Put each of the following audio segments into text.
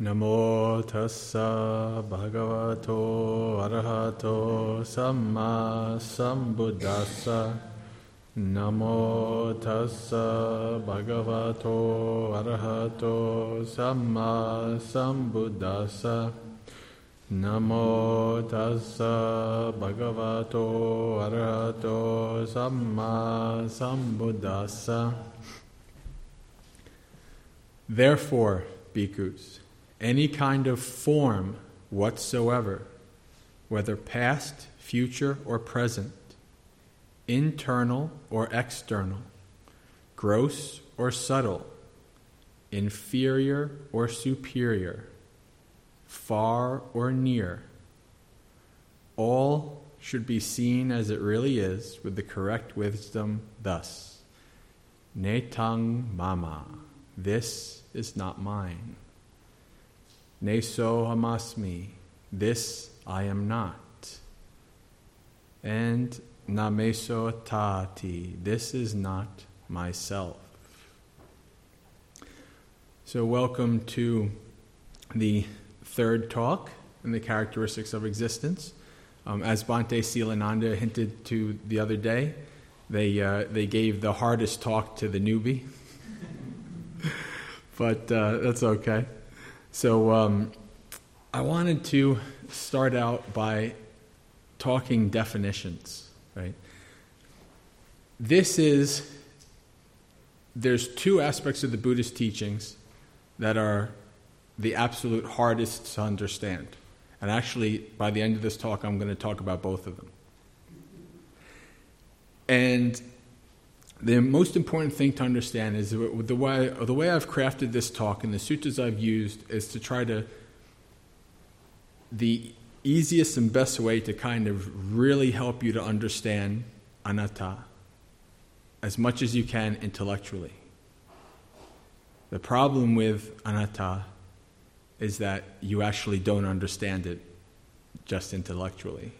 Namo tassa bhagavato arahato samma sambuddhassa. Namo tassa bhagavato arahato samma sambuddhassa. Namo tassa bhagavato arahato samma sambuddhassa. Therefore, bhikkhus, any kind of form whatsoever, whether past, future, or present, internal or external, gross or subtle, inferior or superior, far or near, all should be seen as it really is with the correct wisdom thus Netang mama, this is not mine. Neso hamasmi, this I am not. And nameso tati, this is not myself. So, welcome to the third talk in the characteristics of existence. Um, as Bhante Silananda hinted to the other day, they, uh, they gave the hardest talk to the newbie. but uh, that's okay. So um, I wanted to start out by talking definitions, right? This is, there's two aspects of the Buddhist teachings that are the absolute hardest to understand. And actually, by the end of this talk, I'm going to talk about both of them. And the most important thing to understand is the way, the way I've crafted this talk and the sutras I've used is to try to, the easiest and best way to kind of really help you to understand anatta as much as you can intellectually. The problem with anatta is that you actually don't understand it just intellectually.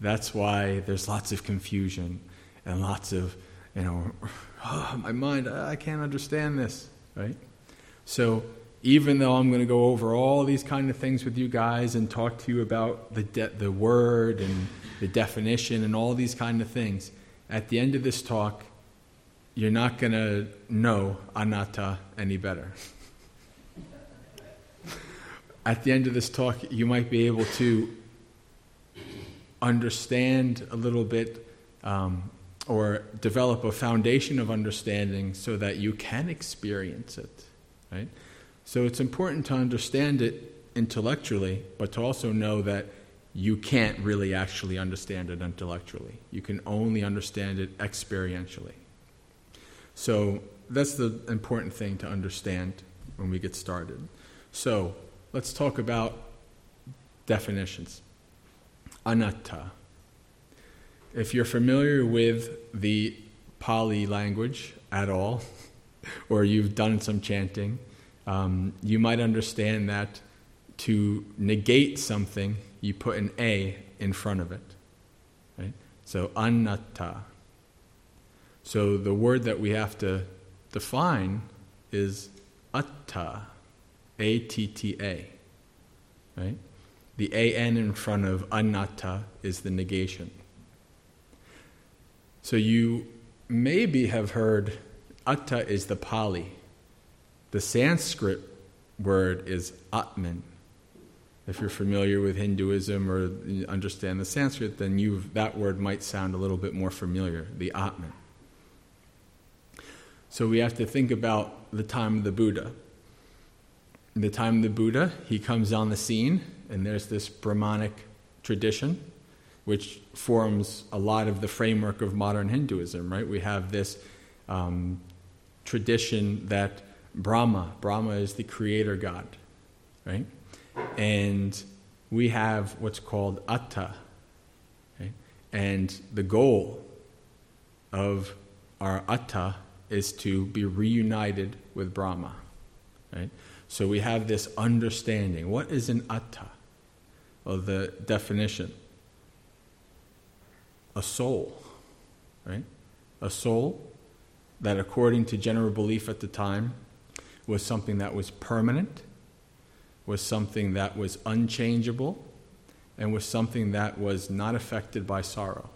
That's why there's lots of confusion and lots of, you know, oh, my mind, I can't understand this, right? So even though I'm going to go over all these kind of things with you guys and talk to you about the, de- the word and the definition and all these kind of things, at the end of this talk, you're not going to know anatta any better. at the end of this talk, you might be able to understand a little bit um, or develop a foundation of understanding so that you can experience it, right? So it's important to understand it intellectually, but to also know that you can't really actually understand it intellectually. You can only understand it experientially. So that's the important thing to understand when we get started. So let's talk about definitions. Anatta if you're familiar with the Pali language at all, or you've done some chanting, um, you might understand that to negate something, you put an A in front of it. Right? So, anatta. So, the word that we have to define is atta, A T T A. Right? The A N in front of anatta is the negation. So you maybe have heard atta is the Pali. The Sanskrit word is Atman. If you're familiar with Hinduism or understand the Sanskrit, then you that word might sound a little bit more familiar, the Atman. So we have to think about the time of the Buddha. In the time of the Buddha, he comes on the scene, and there's this Brahmanic tradition which forms a lot of the framework of modern Hinduism, right? We have this um, tradition that Brahma, Brahma is the creator God, right? And we have what's called Atta, right? And the goal of our Atta is to be reunited with Brahma, right? So we have this understanding. What is an Atta? Well, the definition a soul, right? A soul that, according to general belief at the time, was something that was permanent, was something that was unchangeable, and was something that was not affected by sorrow.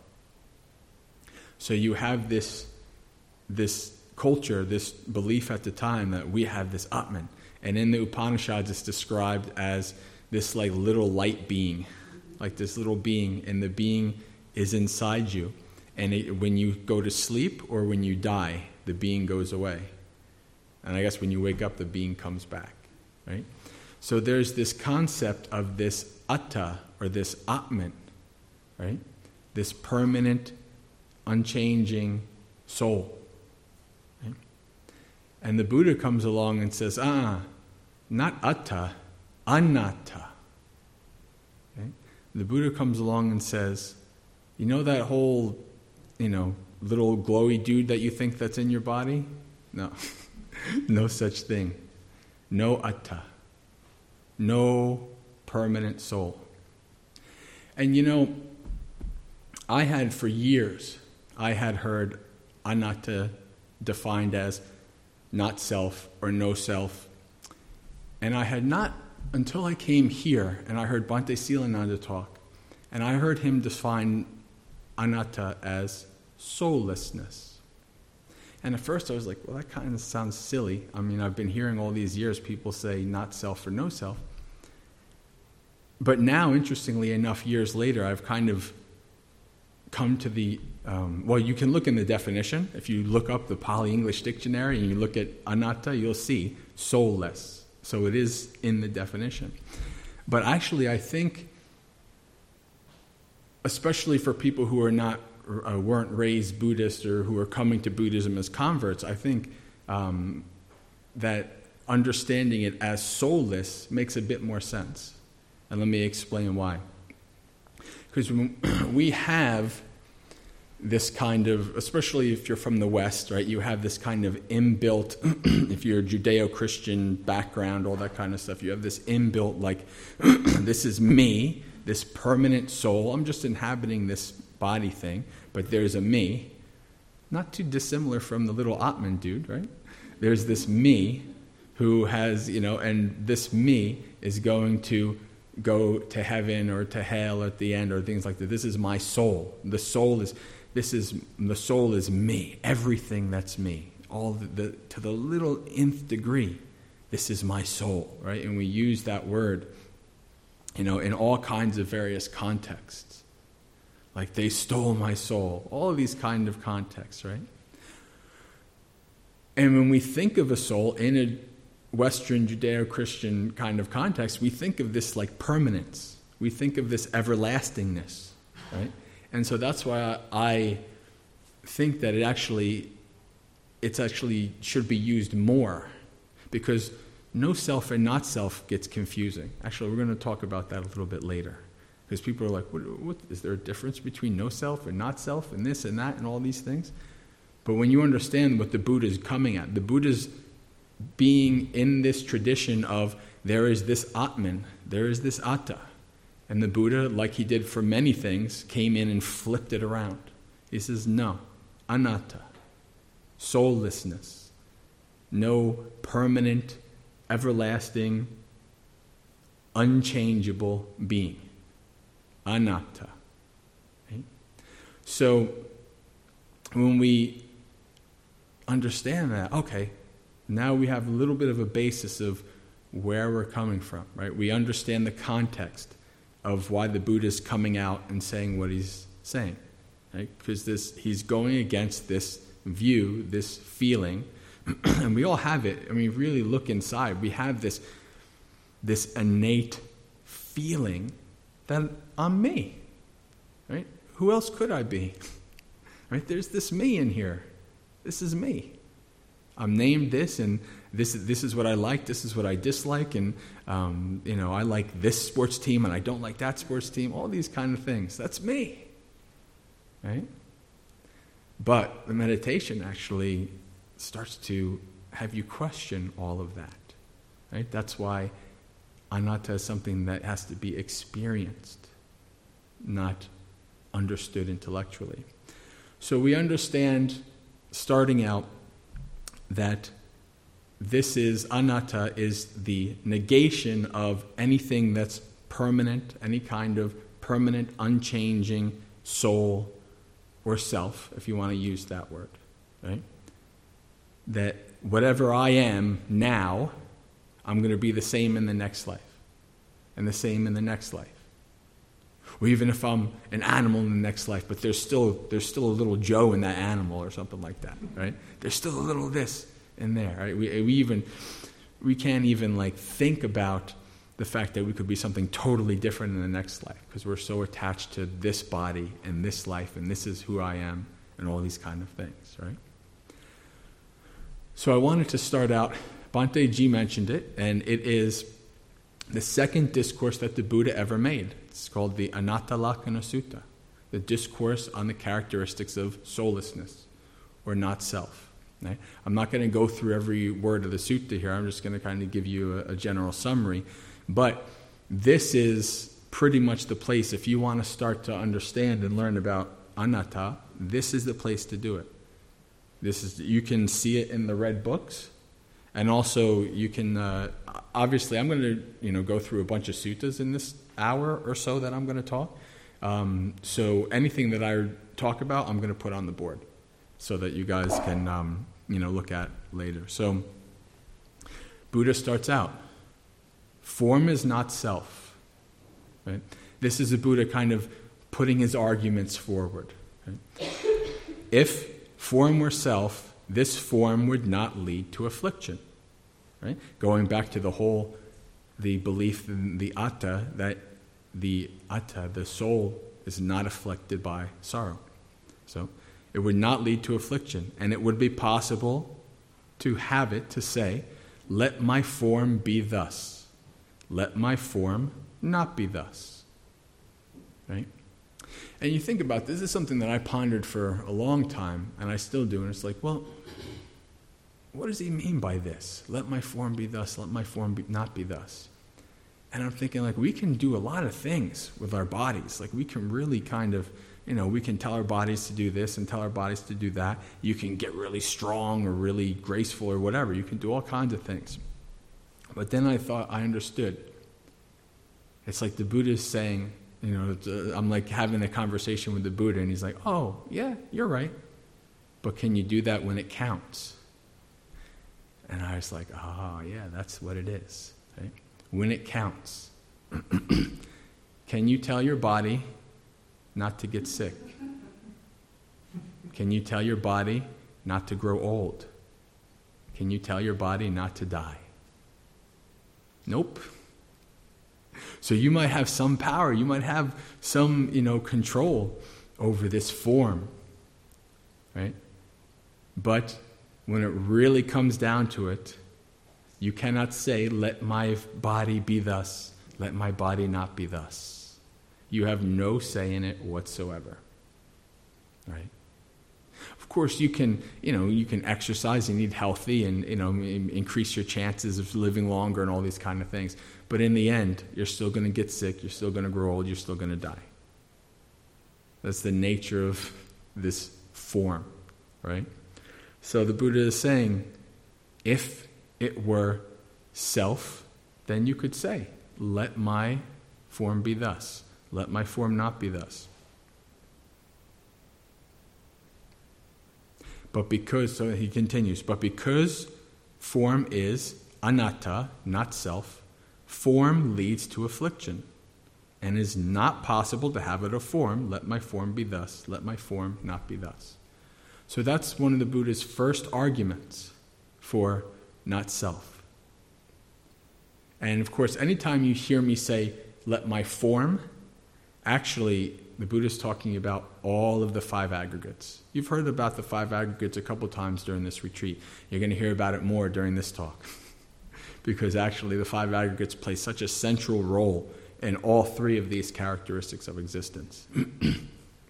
So you have this, this culture, this belief at the time that we have this Atman. And in the Upanishads, it's described as this like little light being, like this little being, and the being is inside you. And it, when you go to sleep or when you die, the being goes away. And I guess when you wake up, the being comes back, right? So there's this concept of this atta or this atman, right? This permanent, unchanging soul. Right? And the Buddha comes along and says, ah, not atta, anatta. Okay? The Buddha comes along and says, you know that whole, you know, little glowy dude that you think that's in your body? No. no such thing. No atta. No permanent soul. And you know, I had for years, I had heard anatta defined as not self or no self. And I had not, until I came here and I heard Bhante Silananda talk, and I heard him define anatta as soullessness. And at first I was like, well, that kind of sounds silly. I mean, I've been hearing all these years people say not self or no self. But now, interestingly enough, years later, I've kind of come to the um, well, you can look in the definition. If you look up the Pali English dictionary and you look at anatta, you'll see soulless. So it is in the definition. But actually, I think, especially for people who are not uh, weren't raised Buddhist or who are coming to Buddhism as converts, I think um, that understanding it as soulless makes a bit more sense. And let me explain why. Because we have this kind of, especially if you're from the West, right, you have this kind of inbuilt, if you're a Judeo Christian background, all that kind of stuff, you have this inbuilt, like, this is me, this permanent soul. I'm just inhabiting this body thing, but there's a me. Not too dissimilar from the little Atman dude, right? There's this me who has, you know, and this me is going to go to heaven or to hell at the end or things like that. This is my soul. The soul is this is the soul is me. Everything that's me. All the, the to the little nth degree. This is my soul, right? And we use that word, you know, in all kinds of various contexts. Like they stole my soul. All of these kind of contexts, right? And when we think of a soul in a Western Judeo Christian kind of context, we think of this like permanence. We think of this everlastingness, right? And so that's why I think that it actually it's actually should be used more because no self and not self gets confusing. Actually, we're going to talk about that a little bit later because people are like, what, what, is there a difference between no self and not self and this and that and all these things? But when you understand what the Buddha is coming at, the Buddha's being in this tradition of there is this Atman, there is this Atta. And the Buddha, like he did for many things, came in and flipped it around. He says, no, anatta, soullessness, no permanent, everlasting, unchangeable being. Anatta. Right? So when we understand that, okay, now we have a little bit of a basis of where we're coming from, right? We understand the context of why the Buddha is coming out and saying what he's saying? Because this he's going against this view, this feeling, and we all have it. I mean, really look inside. We have this this innate feeling that I'm me, right? Who else could I be? Right? There's this me in here. This is me. I'm named this, and this, this is what I like, this is what I dislike, and um, you know, I like this sports team and I don't like that sports team, all these kind of things. That's me. Right? But the meditation actually starts to have you question all of that. Right? That's why anatta is something that has to be experienced, not understood intellectually. So we understand starting out that this is anatta is the negation of anything that's permanent, any kind of permanent, unchanging soul or self, if you want to use that word, right? That whatever I am now, I'm going to be the same in the next life, and the same in the next life. Or even if I'm an animal in the next life, but there's still, there's still a little Joe in that animal or something like that, right? There's still a little this in there, right? We, we even, we can't even like think about the fact that we could be something totally different in the next life because we're so attached to this body and this life and this is who I am and all these kind of things, right? So I wanted to start out, Bhante G mentioned it, and it is the second discourse that the Buddha ever made. It's called the Anattalakkhana Sutta, the discourse on the characteristics of soullessness or not self. Right? I'm not going to go through every word of the sutta here, I'm just going to kind of give you a, a general summary. But this is pretty much the place, if you want to start to understand and learn about anatta, this is the place to do it. This is, you can see it in the red books. And also, you can, uh, obviously, I'm going to you know, go through a bunch of suttas in this hour or so that I'm going to talk. Um, so anything that I talk about, I'm going to put on the board so that you guys can um, you know, look at later. So Buddha starts out form is not self. Right? This is a Buddha kind of putting his arguments forward. Right? If form were self, this form would not lead to affliction. Right? Going back to the whole the belief in the atta that the atta, the soul, is not afflicted by sorrow. So it would not lead to affliction. And it would be possible to have it to say, Let my form be thus. Let my form not be thus. Right? And you think about this, this is something that I pondered for a long time, and I still do. And it's like, well, what does he mean by this? Let my form be thus, let my form be, not be thus. And I'm thinking, like, we can do a lot of things with our bodies. Like, we can really kind of you know, we can tell our bodies to do this and tell our bodies to do that. You can get really strong or really graceful or whatever. You can do all kinds of things. But then I thought I understood. It's like the Buddha is saying, you know, uh, I'm like having a conversation with the Buddha, and he's like, oh, yeah, you're right. But can you do that when it counts? And I was like, oh, yeah, that's what it is. Right? When it counts. can you tell your body not to get sick? Can you tell your body not to grow old? Can you tell your body not to die? Nope. So you might have some power, you might have some, you know, control over this form. Right? But when it really comes down to it, you cannot say, Let my body be thus, let my body not be thus. You have no say in it whatsoever. Right? Of course, you can, you know, you can exercise and eat healthy and, you know, increase your chances of living longer and all these kind of things. But in the end, you're still going to get sick, you're still going to grow old, you're still going to die. That's the nature of this form, right? So the Buddha is saying, if it were self, then you could say, let my form be thus. Let my form not be thus. But because, so he continues, but because form is anatta, not self, form leads to affliction, and is not possible to have it a form. Let my form be thus, let my form not be thus. So that's one of the Buddha's first arguments for not self. And of course, anytime you hear me say, let my form, actually, the Buddha is talking about all of the five aggregates. You've heard about the five aggregates a couple times during this retreat. You're going to hear about it more during this talk. because actually, the five aggregates play such a central role in all three of these characteristics of existence.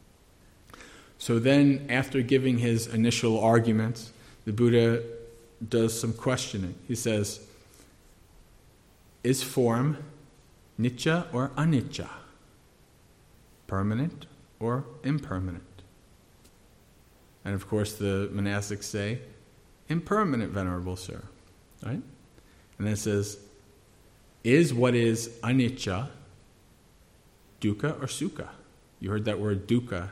so then, after giving his initial arguments, the Buddha does some questioning. He says, Is form nicca or anicca? Permanent or impermanent. And of course, the monastics say, impermanent, Venerable Sir. right? And then it says, is what is anicca dukkha or sukha? You heard that word dukkha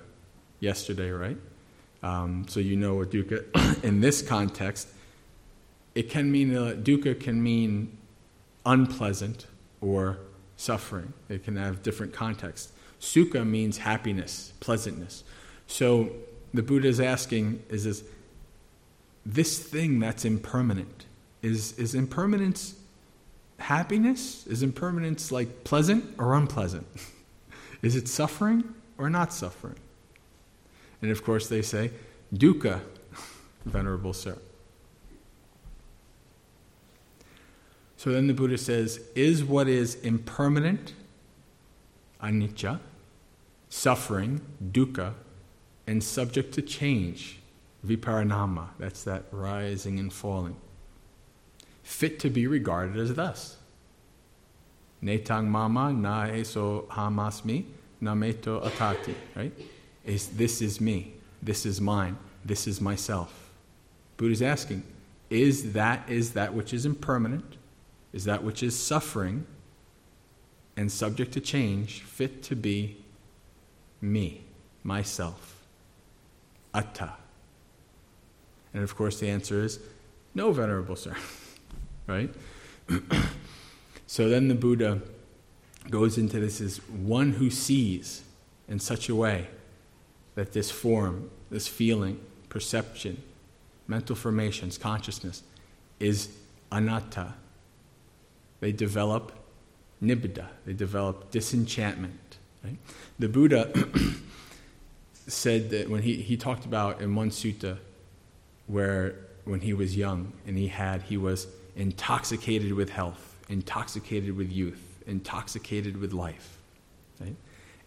yesterday, right? Um, so you know what dukkha, in this context, it can mean, uh, dukkha can mean unpleasant or suffering. It can have different contexts. Sukha means happiness, pleasantness. So the Buddha is asking, is this, this thing that's impermanent, is, is impermanence happiness? Is impermanence like pleasant or unpleasant? is it suffering or not suffering? And of course, they say, dukkha, Venerable Sir. So then the Buddha says, is what is impermanent, anicca, suffering, dukkha, and subject to change, viparinama, that's that rising and falling, fit to be regarded as thus. Netang mama na eso hamasmi na meto atati, right? Is this is me, this is mine, this is myself. Buddha's asking, is that is that which is impermanent, is that which is suffering and subject to change fit to be me, myself, atta? And of course, the answer is no, Venerable Sir. right? so then the Buddha goes into this as one who sees in such a way that this form, this feeling, perception, mental formations, consciousness is anatta, they develop nibbida, they develop disenchantment. Right? The Buddha said that when he, he talked about in one sutta where when he was young and he had, he was intoxicated with health, intoxicated with youth, intoxicated with life. Right?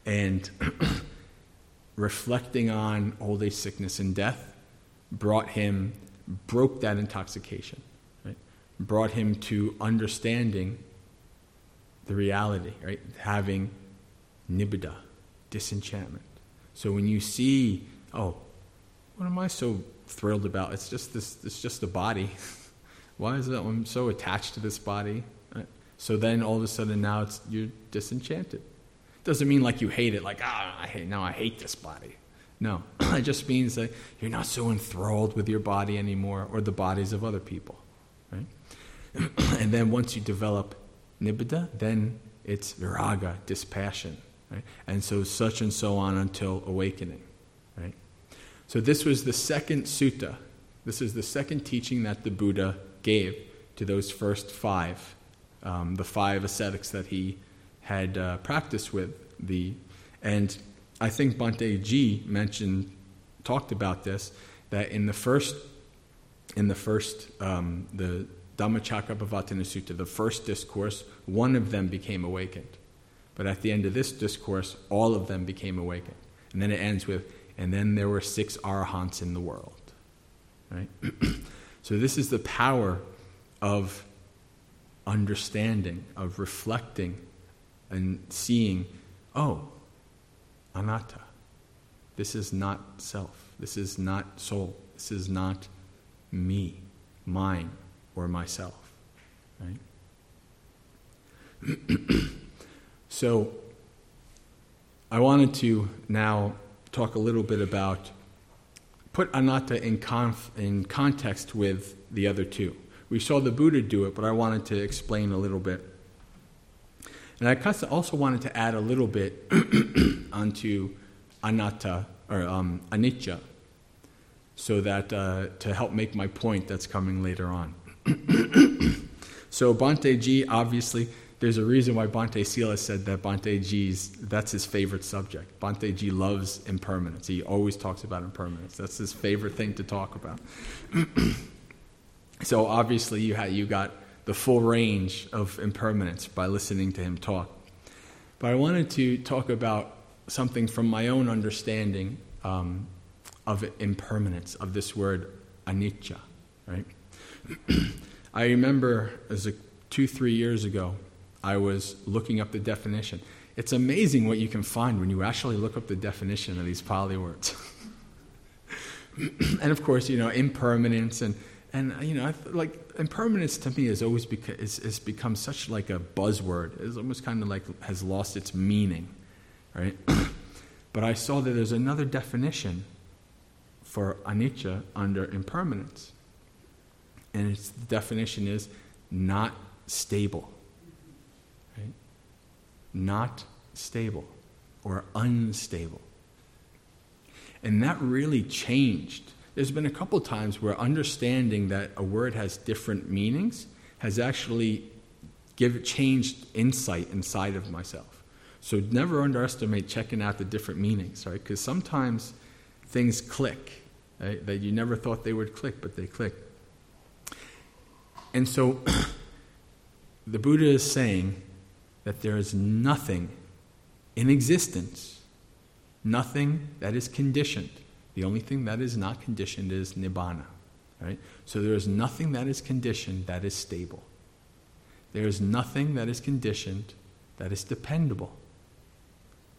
And reflecting on old age, sickness, and death brought him, broke that intoxication brought him to understanding the reality, right? Having nibbida, disenchantment. So when you see, oh, what am I so thrilled about? It's just this. It's just a body. Why is it I'm so attached to this body? Right? So then all of a sudden now it's you're disenchanted. Doesn't mean like you hate it, like ah, I hate now I hate this body. No, it just means that you're not so enthralled with your body anymore or the bodies of other people. Right? and then once you develop nibbida, then it's viraga, dispassion. Right? And so such and so on until awakening. Right? So this was the second sutta. This is the second teaching that the Buddha gave to those first five, um, the five ascetics that he had uh, practiced with. The, and I think Bhante G mentioned, talked about this, that in the first, in the first, um, the Dhammacakkappavattana Sutta, the first discourse, one of them became awakened. But at the end of this discourse, all of them became awakened. And then it ends with, and then there were six arahants in the world. Right? so this is the power of understanding, of reflecting and seeing, oh, anatta. This is not self. This is not soul. This is not me, mine, or myself. Right? so, I wanted to now talk a little bit about, put anatta in, conf, in context with the other two. We saw the Buddha do it, but I wanted to explain a little bit. And I also wanted to add a little bit onto anatta, or um, anicca, so that uh, to help make my point that's coming later on. so Bhante G, obviously, there's a reason why Bhante Sila said that Bhante G's, that's his favorite subject. Bhante G loves impermanence. He always talks about impermanence. That's his favorite thing to talk about. so obviously you, had, you got the full range of impermanence by listening to him talk. But I wanted to talk about something from my own understanding um, of impermanence, of this word anicca, right? I remember as a two, three years ago, I was looking up the definition. It's amazing what you can find when you actually look up the definition of these Pali words. and of course, you know, impermanence and And you know, like impermanence to me has always become has become such like a buzzword. It's almost kind of like has lost its meaning, right? but I saw that there's another definition for anicca under impermanence, and its definition is not stable, right? Not stable or unstable, and that really changed there's been a couple times where understanding that a word has different meanings has actually give, changed insight inside of myself. So never underestimate checking out the different meanings, right? Because sometimes things click right? that you never thought they would click, but they click. And so the Buddha is saying that there is nothing in existence, nothing that is conditioned the only thing that is not conditioned is nibbana. Right? So there is nothing that is conditioned that is stable. There is nothing that is conditioned that is dependable.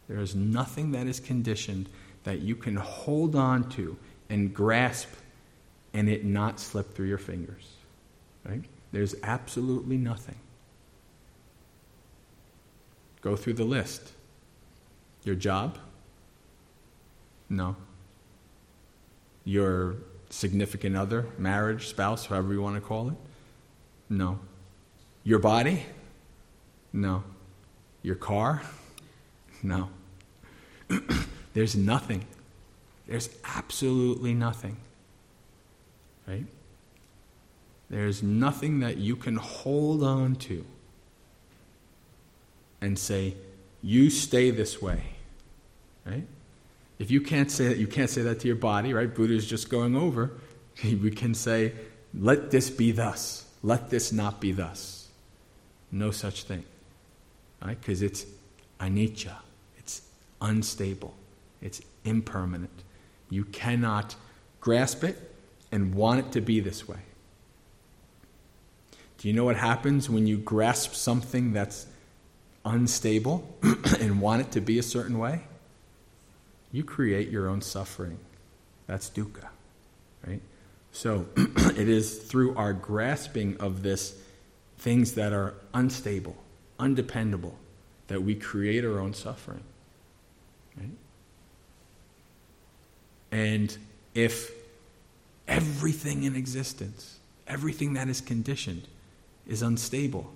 There is nothing that is conditioned that you can hold on to and grasp and it not slip through your fingers. Right? There's absolutely nothing. Go through the list. Your job? No your significant other, marriage, spouse, however you want to call it? No. Your body? No. Your car? No. There's nothing. There's absolutely nothing. Right? There's nothing that you can hold on to and say, you stay this way. Right? If you can't say that, you can't say that to your body, right? Buddha is just going over. We can say, let this be thus. Let this not be thus. No such thing. Right? Because it's anicca. It's unstable. It's impermanent. You cannot grasp it and want it to be this way. Do you know what happens when you grasp something that's unstable and want it to be a certain way? you create your own suffering. That's dukkha, right? So it is through our grasping of this things that are unstable, undependable, that we create our own suffering. Right? And if everything in existence, everything that is conditioned, is unstable,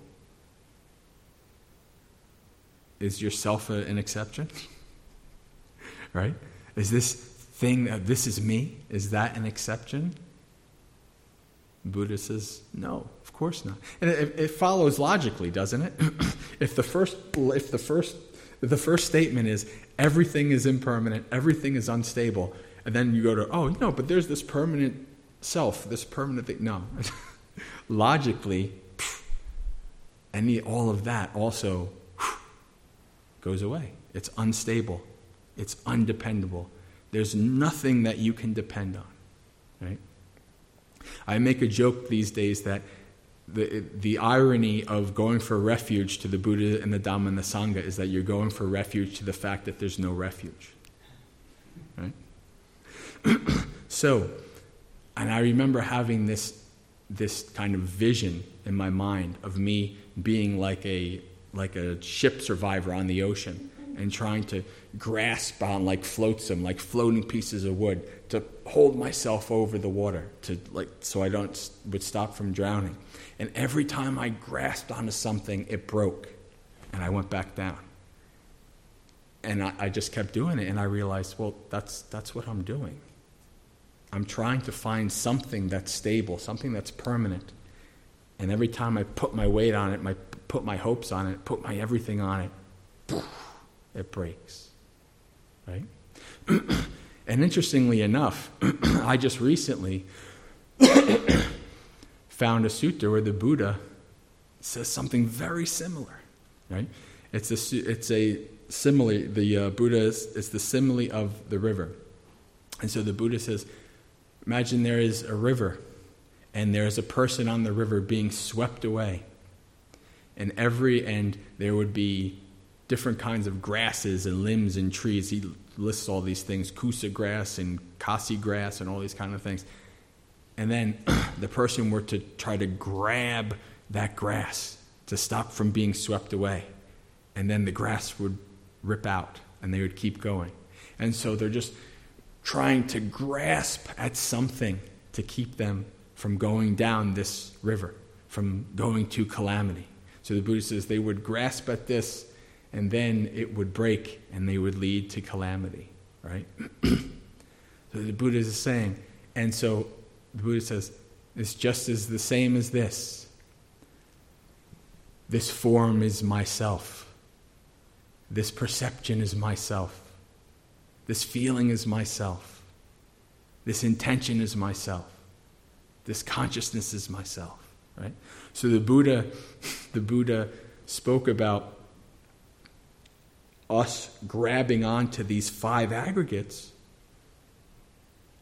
is yourself an exception? right? Is this thing, uh, this is me, is that an exception? Buddha says, no, of course not. And it, it follows logically, doesn't it? if the first, if the first, the first statement is everything is impermanent, everything is unstable, and then you go to, oh, no, but there's this permanent self, this permanent thing. No. Logically, any all of that also goes away. It's unstable. It's undependable. There's nothing that you can depend on. Right? I make a joke these days that the, the irony of going for refuge to the Buddha and the Dhamma and the Sangha is that you're going for refuge to the fact that there's no refuge. Right? so, and I remember having this, this kind of vision in my mind of me being like a, like a ship survivor on the ocean and trying to grasp on like flotsam, like floating pieces of wood, to hold myself over the water, to like so I don't would stop from drowning. And every time I grasped onto something, it broke, and I went back down. And I, I just kept doing it, and I realized, well, that's that's what I'm doing. I'm trying to find something that's stable, something that's permanent. And every time I put my weight on it, my put my hopes on it, put my everything on it, it breaks. Right? and interestingly enough, I just recently found a sutta where the Buddha says something very similar. Right? It's a, it's a simile, the uh, Buddha is it's the simile of the river. And so the Buddha says, imagine there is a river and there's a person on the river being swept away. And every and there would be different kinds of grasses and limbs and trees. He lists all these things kusa grass and kasi grass and all these kind of things. and then the person were to try to grab that grass to stop from being swept away, and then the grass would rip out and they would keep going. And so they're just trying to grasp at something to keep them from going down this river, from going to calamity. So the Buddha says they would grasp at this and then it would break and they would lead to calamity, right? so the Buddha is saying, and so the Buddha says, it's just as the same as this. This form is myself. This perception is myself. This feeling is myself. This intention is myself. This consciousness is myself, right? So the Buddha the Buddha spoke about us grabbing onto these five aggregates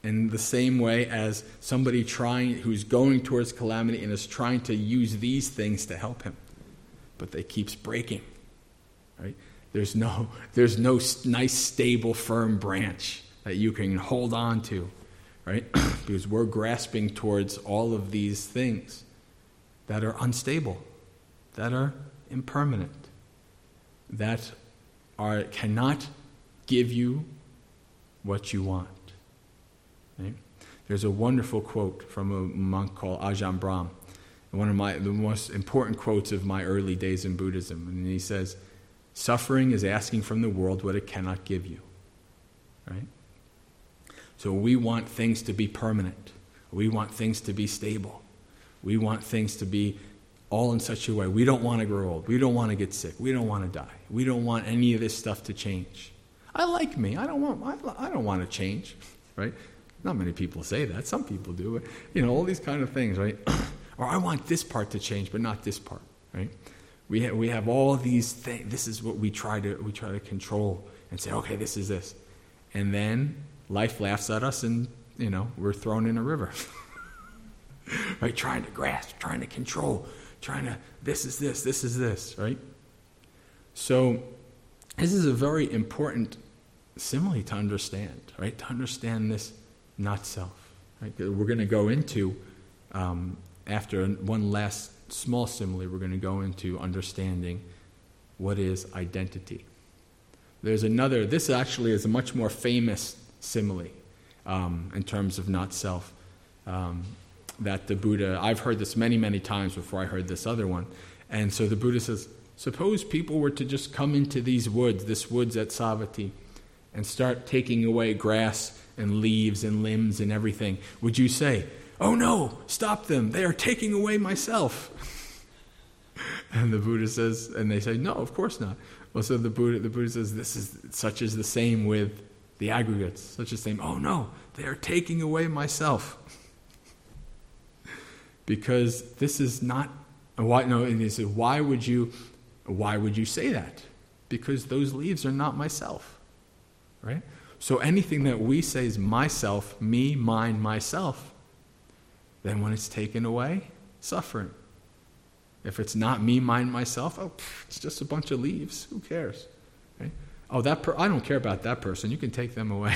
in the same way as somebody trying who's going towards calamity and is trying to use these things to help him but they keeps breaking right there's no there's no nice stable firm branch that you can hold on to right because we're grasping towards all of these things that are unstable that are impermanent that are cannot give you what you want Right? There's a wonderful quote from a monk called Ajahn Brahm, one of my the most important quotes of my early days in Buddhism, and he says, "Suffering is asking from the world what it cannot give you." Right. So we want things to be permanent. We want things to be stable. We want things to be all in such a way. We don't want to grow old. We don't want to get sick. We don't want to die. We don't want any of this stuff to change. I like me. I don't want. I, I don't want to change. Right. Not many people say that. Some people do. But, you know, all these kind of things, right? or I want this part to change, but not this part, right? We have, we have all these things. This is what we try to we try to control and say, okay, this is this, and then life laughs at us, and you know we're thrown in a river, right? Trying to grasp, trying to control, trying to this is this, this is this, right? So this is a very important simile to understand, right? To understand this not self. Right? We're going to go into, um, after one last small simile, we're going to go into understanding what is identity. There's another, this actually is a much more famous simile um, in terms of not self. Um, that the Buddha, I've heard this many, many times before I heard this other one. And so the Buddha says, suppose people were to just come into these woods, this woods at Savatthi, and start taking away grass and leaves and limbs and everything, would you say, Oh no, stop them, they are taking away myself? And the Buddha says, and they say, No, of course not. Well, so the Buddha, the Buddha says, This is such is the same with the aggregates, such the same. Oh no, they are taking away myself. because this is not why no, and he said, Why would you why would you say that? Because those leaves are not myself. Right? So anything that we say is myself, me, mine, myself, then when it's taken away, suffering. If it's not me, mine, myself, oh, it's just a bunch of leaves. Who cares? Oh, that per- I don't care about that person. You can take them away.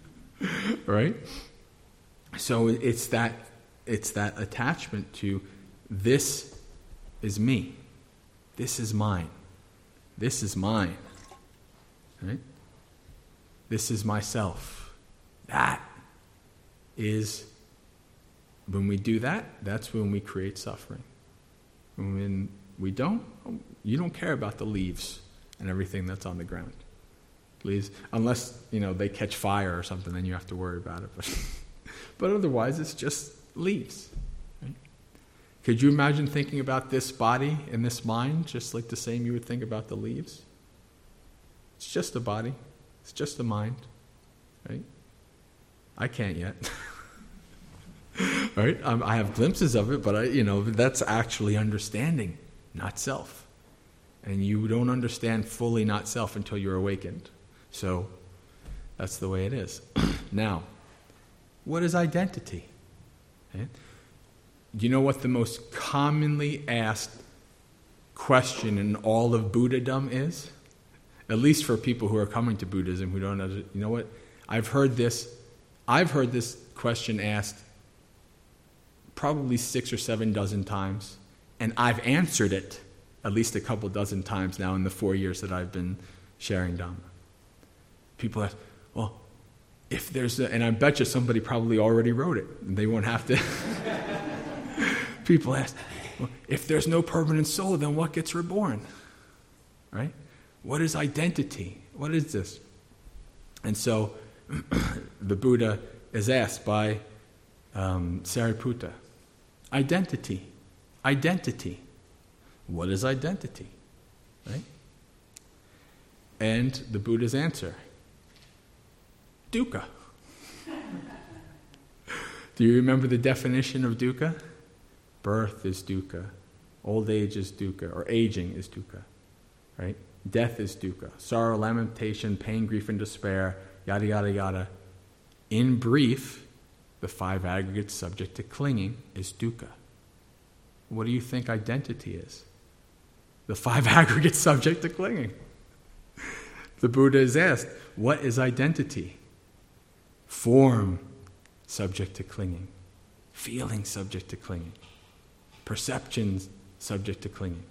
right? So it's that it's that attachment to this is me. This is mine. This is mine. Right? This is myself. That is, when we do that, that's when we create suffering. When we don't, you don't care about the leaves and everything that's on the ground. Leaves, unless, you know, they catch fire or something, then you have to worry about it. But, but otherwise, it's just leaves. Could you imagine thinking about this body and this mind just like the same you would think about the leaves? It's just a body. It's just the mind, right? I can't yet. right? Um, I have glimpses of it, but I, you know, that's actually understanding, not self. And you don't understand fully not self until you're awakened. So that's the way it is. now, what is identity? Okay? You know what the most commonly asked question in all of Buddhadom is? at least for people who are coming to Buddhism who don't know, you know what? I've heard this, I've heard this question asked probably six or seven dozen times, and I've answered it at least a couple dozen times now in the four years that I've been sharing Dhamma. People ask, well, if there's a, and I bet you somebody probably already wrote it, and they won't have to. People ask, well, if there's no permanent soul, then what gets reborn? Right? What is identity? What is this? And so the Buddha is asked by um, Sariputta identity. Identity. What is identity? Right? And the Buddha's answer dukkha. Do you remember the definition of dukkha? Birth is dukkha, old age is dukkha, or aging is dukkha, right? Death is dukkha, sorrow, lamentation, pain, grief, and despair, yada, yada, yada. In brief, the five aggregates subject to clinging is dukkha. What do you think identity is? The five aggregates subject to clinging. The Buddha is asked, What is identity? Form subject to clinging, feeling subject to clinging, perceptions subject to clinging,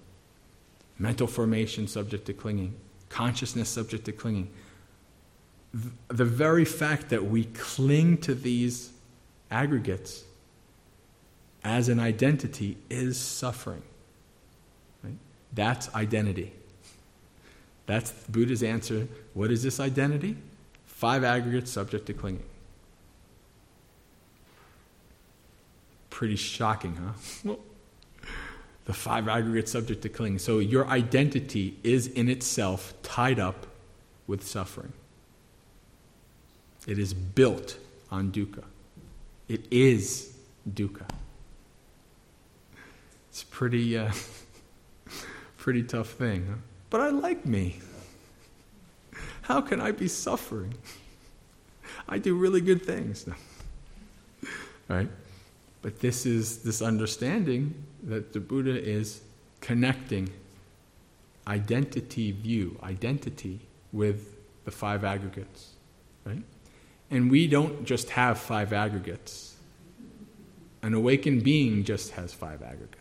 mental formation subject to clinging, consciousness subject to clinging. The very fact that we cling to these aggregates as an identity is suffering. That's identity. That's Buddha's answer. What is this identity? Five aggregates subject to clinging. Pretty shocking, huh? The five aggregates subject to clinging. So your identity is in itself tied up with suffering. It is built on dukkha. It is dukkha. It's pretty, uh, pretty tough thing. But I like me. How can I be suffering? I do really good things. right? But this is this understanding that the Buddha is connecting identity view, identity with the five aggregates. Right? And we don't just have five aggregates. An awakened being just has five aggregates?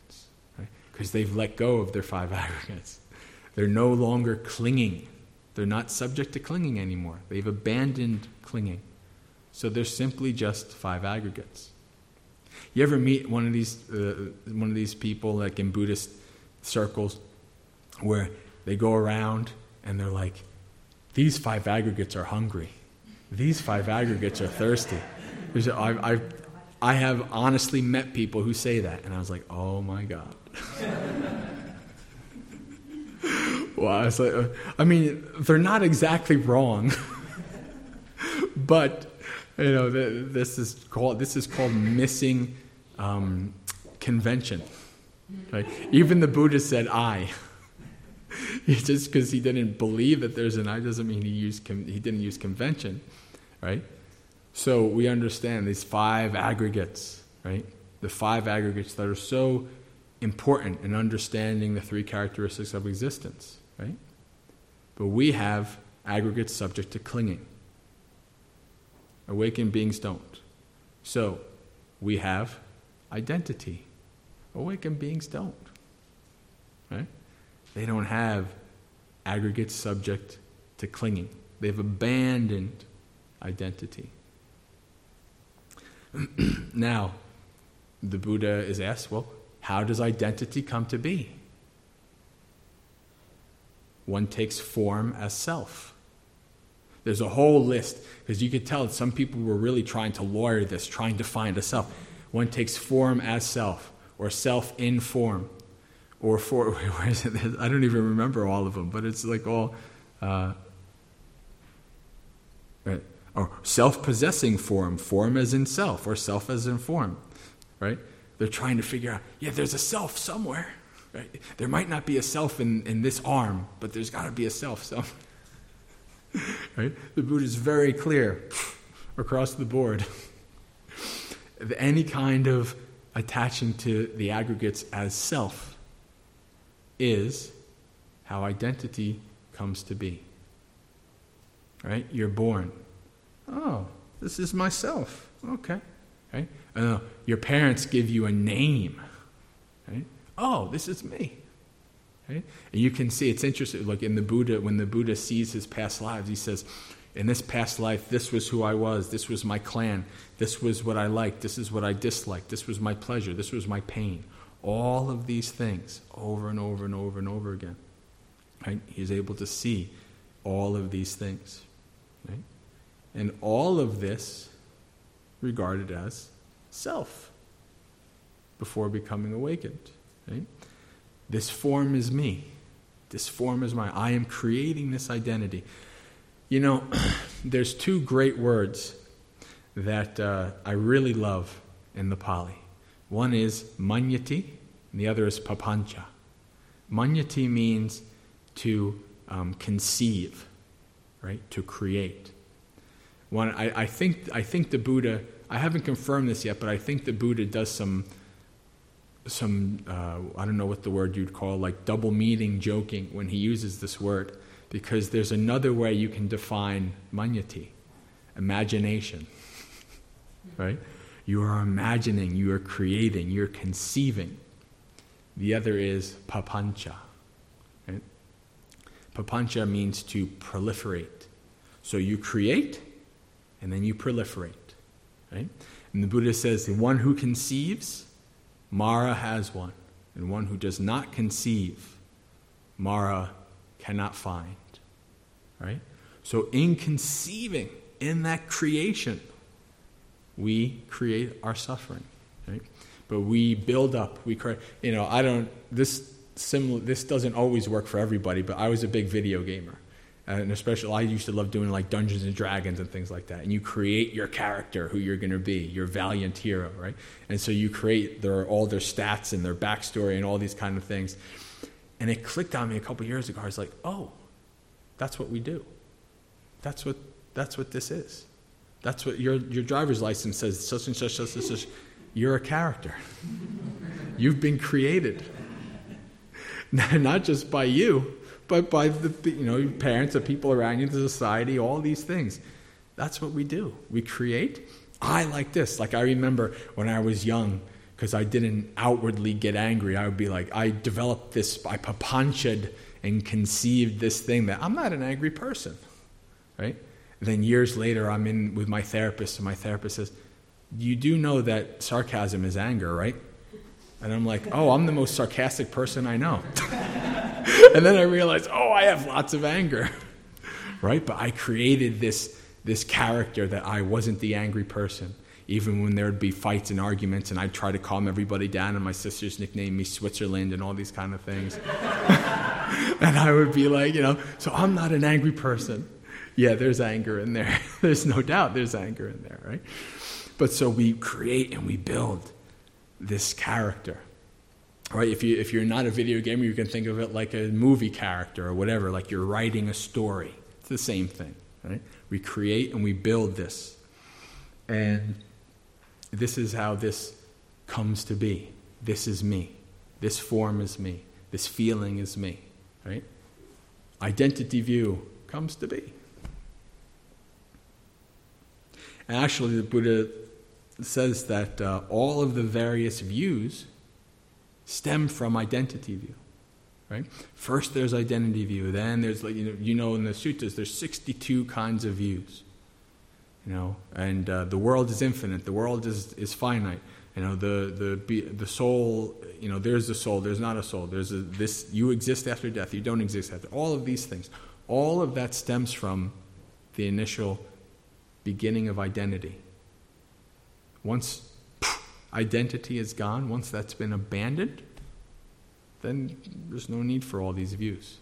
Because they've let go of their five aggregates. They're no longer clinging. They're not subject to clinging anymore. They've abandoned clinging. So they're simply just five aggregates. You ever meet one of these uh, one of these people like in Buddhist circles where they go around and they're like, these five aggregates are hungry. These five aggregates are thirsty. I, I, I have honestly met people who say that, and I was like, oh my God. wow. Uh, I mean, they're not exactly wrong, but you know, this is called this is called missing um, convention. Right? Even the Buddha said I. just because he didn't believe that there's an I doesn't mean he used he didn't use convention, right? So we understand these five aggregates, right? The five aggregates that are so important in understanding the three characteristics of existence, right? But we have aggregates subject to clinging. Awakened beings don't. So we have identity. Awakened beings don't. Right? They don't have aggregates subject to clinging. They've abandoned identity. now, the Buddha is asked, well, how does identity come to be? One takes form as self. There's a whole list, because you could tell some people were really trying to lawyer this, trying to find a self. One takes form as self, or self in form or for where is it? I don't even remember all of them, but it's like all uh, right or self-possessing form, form as in self, or self as in form, right? They're trying to figure out, yeah, there's a self somewhere, right? There might not be a self in, in this arm, but there's got to be a self somewhere, right? The Buddha is very clear across the board. Any kind of attaching to the aggregates as self is how identity comes to be. Right? You're born. Oh, this is myself. Okay. Right? know, your parents give you a name. Right? Oh, this is me. Right? And you can see, it's interesting, like in the Buddha, when the Buddha sees his past lives, he says, in this past life, this was who I was, this was my clan, this was what I liked, this is what I disliked, this was my pleasure, this was my pain. All of these things over and over and over and over again. Right? He's able to see all of these things. Right? And all of this regarded as self before becoming awakened. Right? This form is me. This form is my. I am creating this identity. You know, there's two great words that uh, I really love in the Pali. One is manyati, and the other is papancha. Manyati means to um, conceive, right? To create. One, I, I, think, I think the Buddha, I haven't confirmed this yet, but I think the Buddha does some, some uh, I don't know what the word you'd call, like double meaning joking when he uses this word, because there's another way you can define manyati imagination, right? You are imagining, you are creating, you're conceiving. The other is papancha. Right? Papancha means to proliferate. So you create and then you proliferate. Right? And the Buddha says the one who conceives, Mara has one. And one who does not conceive, Mara cannot find. Right? So in conceiving, in that creation, we create our suffering, right? But we build up. We create. You know, I don't. This similar. This doesn't always work for everybody. But I was a big video gamer, Uh, and especially I used to love doing like Dungeons and Dragons and things like that. And you create your character, who you're going to be, your valiant hero, right? And so you create their all their stats and their backstory and all these kind of things. And it clicked on me a couple years ago. I was like, oh, that's what we do. That's what that's what this is. That's what your, your driver's license says, such and such, such and such. You're a character. You've been created. Not just by you, but by the you know, parents, the people around you, the society, all these things. That's what we do. We create. I like this. Like I remember when I was young, because I didn't outwardly get angry, I would be like, I developed this, I papanchad and conceived this thing that I'm not an angry person, right? then years later, I'm in with my therapist, and my therapist says, You do know that sarcasm is anger, right? And I'm like, Oh, I'm the most sarcastic person I know. and then I realized, Oh, I have lots of anger, right? But I created this, this character that I wasn't the angry person. Even when there would be fights and arguments, and I'd try to calm everybody down, and my sisters nicknamed me Switzerland and all these kind of things. and I would be like, you know, so I'm not an angry person yeah, there's anger in there. there's no doubt there's anger in there, right? But so we create and we build this character. Right? If, you, if you're not a video gamer, you can think of it like a movie character or whatever, like you're writing a story. It's the same thing. Right? We create and we build this. And this is how this comes to be. This is me. This form is me. This feeling is me. Right? Identity view comes to be. And actually, the Buddha says that uh, all of the various views stem from identity view. Right? First, there's identity view. Then there's like you know, you know in the suttas, there's 62 kinds of views. You know, and uh, the world is infinite. The world is is finite. You know, the the the soul. You know, there's a soul. There's not a soul. There's a, this. You exist after death. You don't exist after. All of these things. All of that stems from the initial beginning of identity. Once identity is gone, once that's been abandoned, then there's no need for all these views.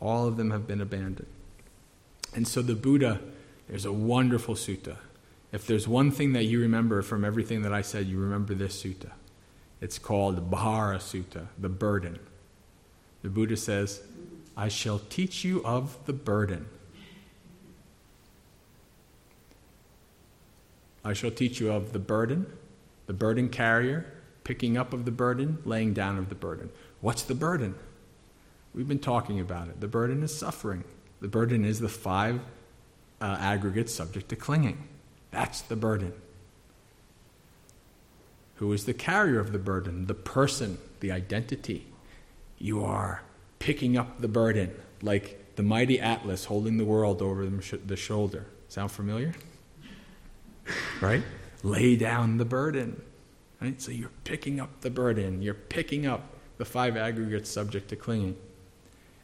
All of them have been abandoned. And so the Buddha, there's a wonderful sutta. If there's one thing that you remember from everything that I said, you remember this sutta. It's called Bhara Sutta, the burden. The Buddha says, I shall teach you of the burden. I shall teach you of the burden, the burden carrier, picking up of the burden, laying down of the burden. What's the burden? We've been talking about it. The burden is suffering. The burden is the five uh, aggregates subject to clinging. That's the burden. Who is the carrier of the burden? The person, the identity. You are picking up the burden like the mighty Atlas holding the world over the shoulder. Sound familiar? Right? Lay down the burden. Right? So you're picking up the burden. You're picking up the five aggregates subject to clinging.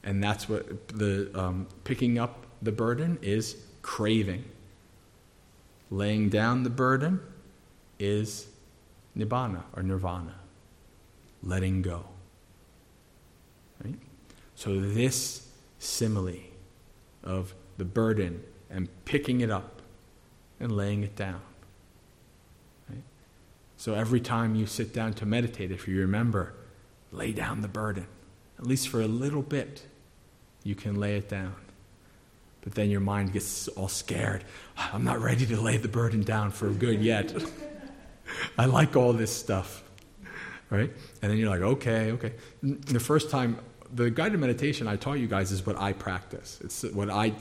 And that's what the um, picking up the burden is craving. Laying down the burden is nibbana or nirvana, letting go. Right? So, this simile of the burden and picking it up and laying it down. Right? So, every time you sit down to meditate, if you remember, lay down the burden, at least for a little bit, you can lay it down. But then your mind gets all scared. I'm not ready to lay the burden down for good yet. I like all this stuff. Right? And then you're like, okay, okay. The first time, the guided meditation I taught you guys is what I practice. It's what I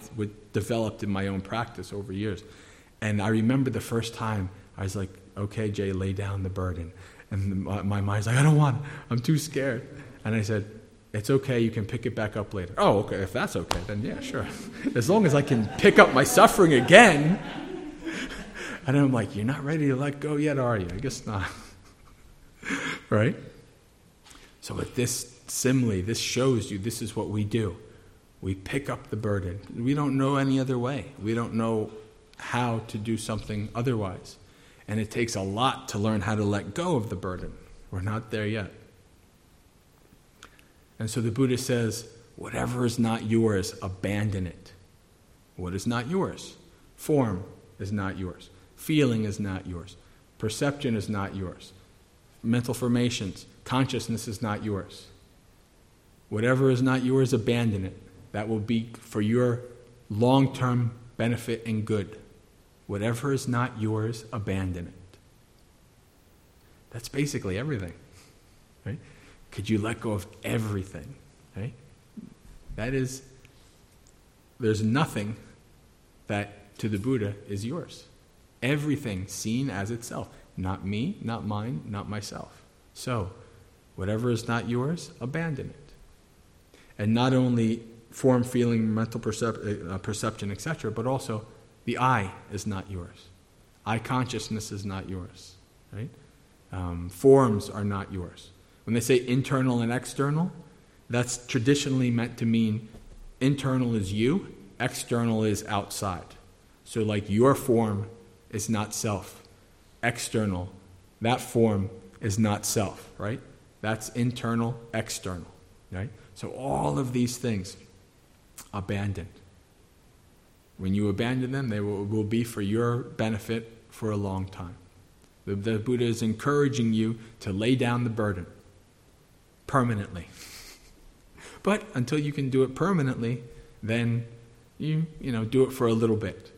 developed in my own practice over years. And I remember the first time I was like, okay, Jay, lay down the burden. And my, my mind's like, I don't want, I'm too scared. And I said, it's okay, you can pick it back up later. Oh, okay, if that's okay, then yeah, sure. As long as I can pick up my suffering again. And I'm like, you're not ready to let go yet, are you? I guess not. right? So, with this simile, this shows you this is what we do. We pick up the burden. We don't know any other way. We don't know how to do something otherwise. And it takes a lot to learn how to let go of the burden. We're not there yet. And so the Buddha says, whatever is not yours, abandon it. What is not yours? Form is not yours. Feeling is not yours. Perception is not yours. Mental formations, consciousness is not yours. Whatever is not yours, abandon it. That will be for your long term benefit and good. Whatever is not yours, abandon it. That's basically everything. Right? Could you let go of everything? Right? That is, there's nothing that to the Buddha is yours. Everything seen as itself. Not me, not mine, not myself. So, whatever is not yours, abandon it. And not only form, feeling, mental percep- uh, perception, etc., but also the I is not yours. I consciousness is not yours. Right? Um, forms are not yours. When they say internal and external, that's traditionally meant to mean internal is you, external is outside. So, like your form is not self. External, that form is not self, right? That's internal, external, right? So, all of these things abandoned. When you abandon them, they will, will be for your benefit for a long time. The, the Buddha is encouraging you to lay down the burden permanently. but until you can do it permanently, then you, you know, do it for a little bit.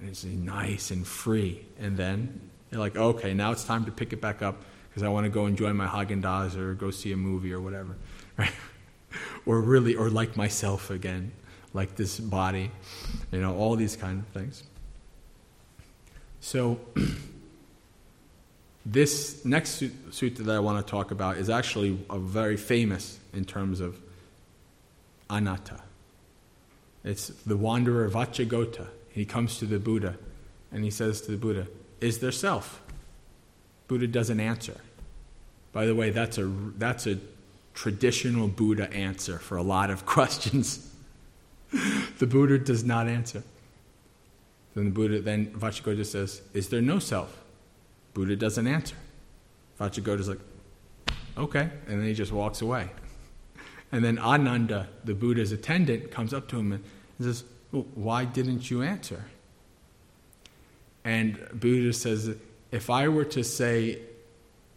And it's nice and free. And then you're like, okay, now it's time to pick it back up because I want to go enjoy my Haagen Dazs or go see a movie or whatever. Right? or really, or like myself again, like this body, you know, all these kind of things. So, This next sutta that I want to talk about is actually a very famous in terms of anatta. It's the wanderer Vacchagotta. He comes to the Buddha and he says to the Buddha, Is there self? Buddha doesn't answer. By the way, that's a, that's a traditional Buddha answer for a lot of questions. the Buddha does not answer. Then the Buddha, then Vacchagotta says, Is there no self? Buddha doesn't answer. Vacchagotta's like, okay, and then he just walks away. And then Ananda, the Buddha's attendant, comes up to him and says, well, why didn't you answer? And Buddha says, if I were to say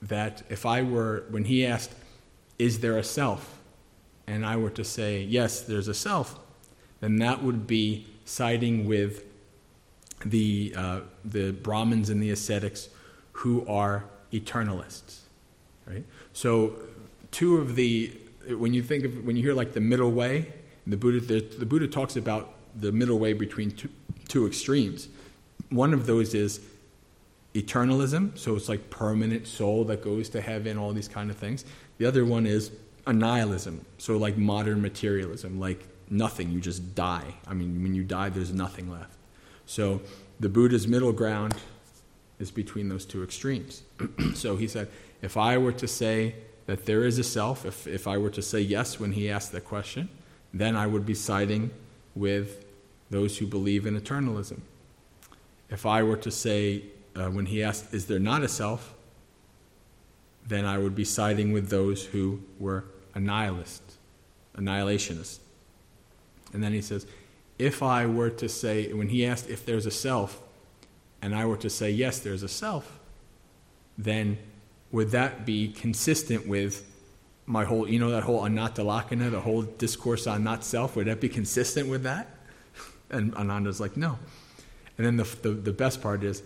that, if I were, when he asked, is there a self? And I were to say, yes, there's a self, then that would be siding with the, uh, the Brahmins and the ascetics who are eternalists. Right? So, two of the when you think of when you hear like the middle way, the Buddha the, the Buddha talks about the middle way between two, two extremes. One of those is eternalism, so it's like permanent soul that goes to heaven, all these kind of things. The other one is nihilism, so like modern materialism, like nothing, you just die. I mean, when you die, there's nothing left. So the Buddha's middle ground is between those two extremes. so he said, if I were to say that there is a self, if, if I were to say yes when he asked the question, then I would be siding with those who believe in eternalism. If I were to say, uh, when he asked, is there not a self, then I would be siding with those who were a nihilist, annihilationist. And then he says, if I were to say, when he asked if there's a self, and I were to say, yes, there's a self, then would that be consistent with my whole, you know, that whole anatta lakkhana, the whole discourse on not self? Would that be consistent with that? And Ananda's like, no. And then the, the, the best part is,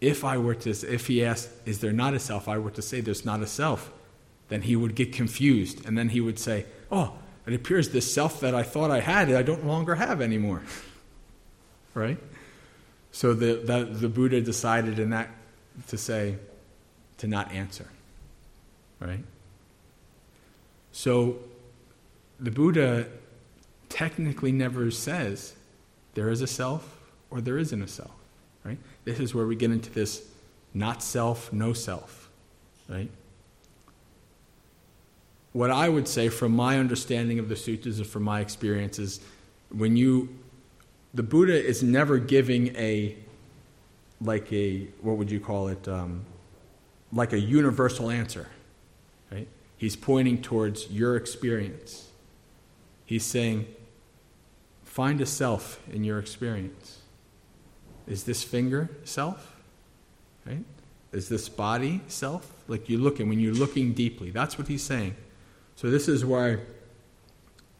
if I were to, if he asked, is there not a self, I were to say there's not a self, then he would get confused. And then he would say, oh, it appears this self that I thought I had, I don't longer have anymore. right? So the, the, the Buddha decided in that to say, to not answer. Right? So the Buddha technically never says there is a self or there isn't a self. Right? This is where we get into this not self, no self. Right? What I would say from my understanding of the sutras and from my experiences, when you the Buddha is never giving a like a what would you call it um, like a universal answer, right? He's pointing towards your experience. He's saying, find a self in your experience. Is this finger self? Right? Is this body self? Like you're looking, when you're looking deeply, that's what he's saying. So this is why,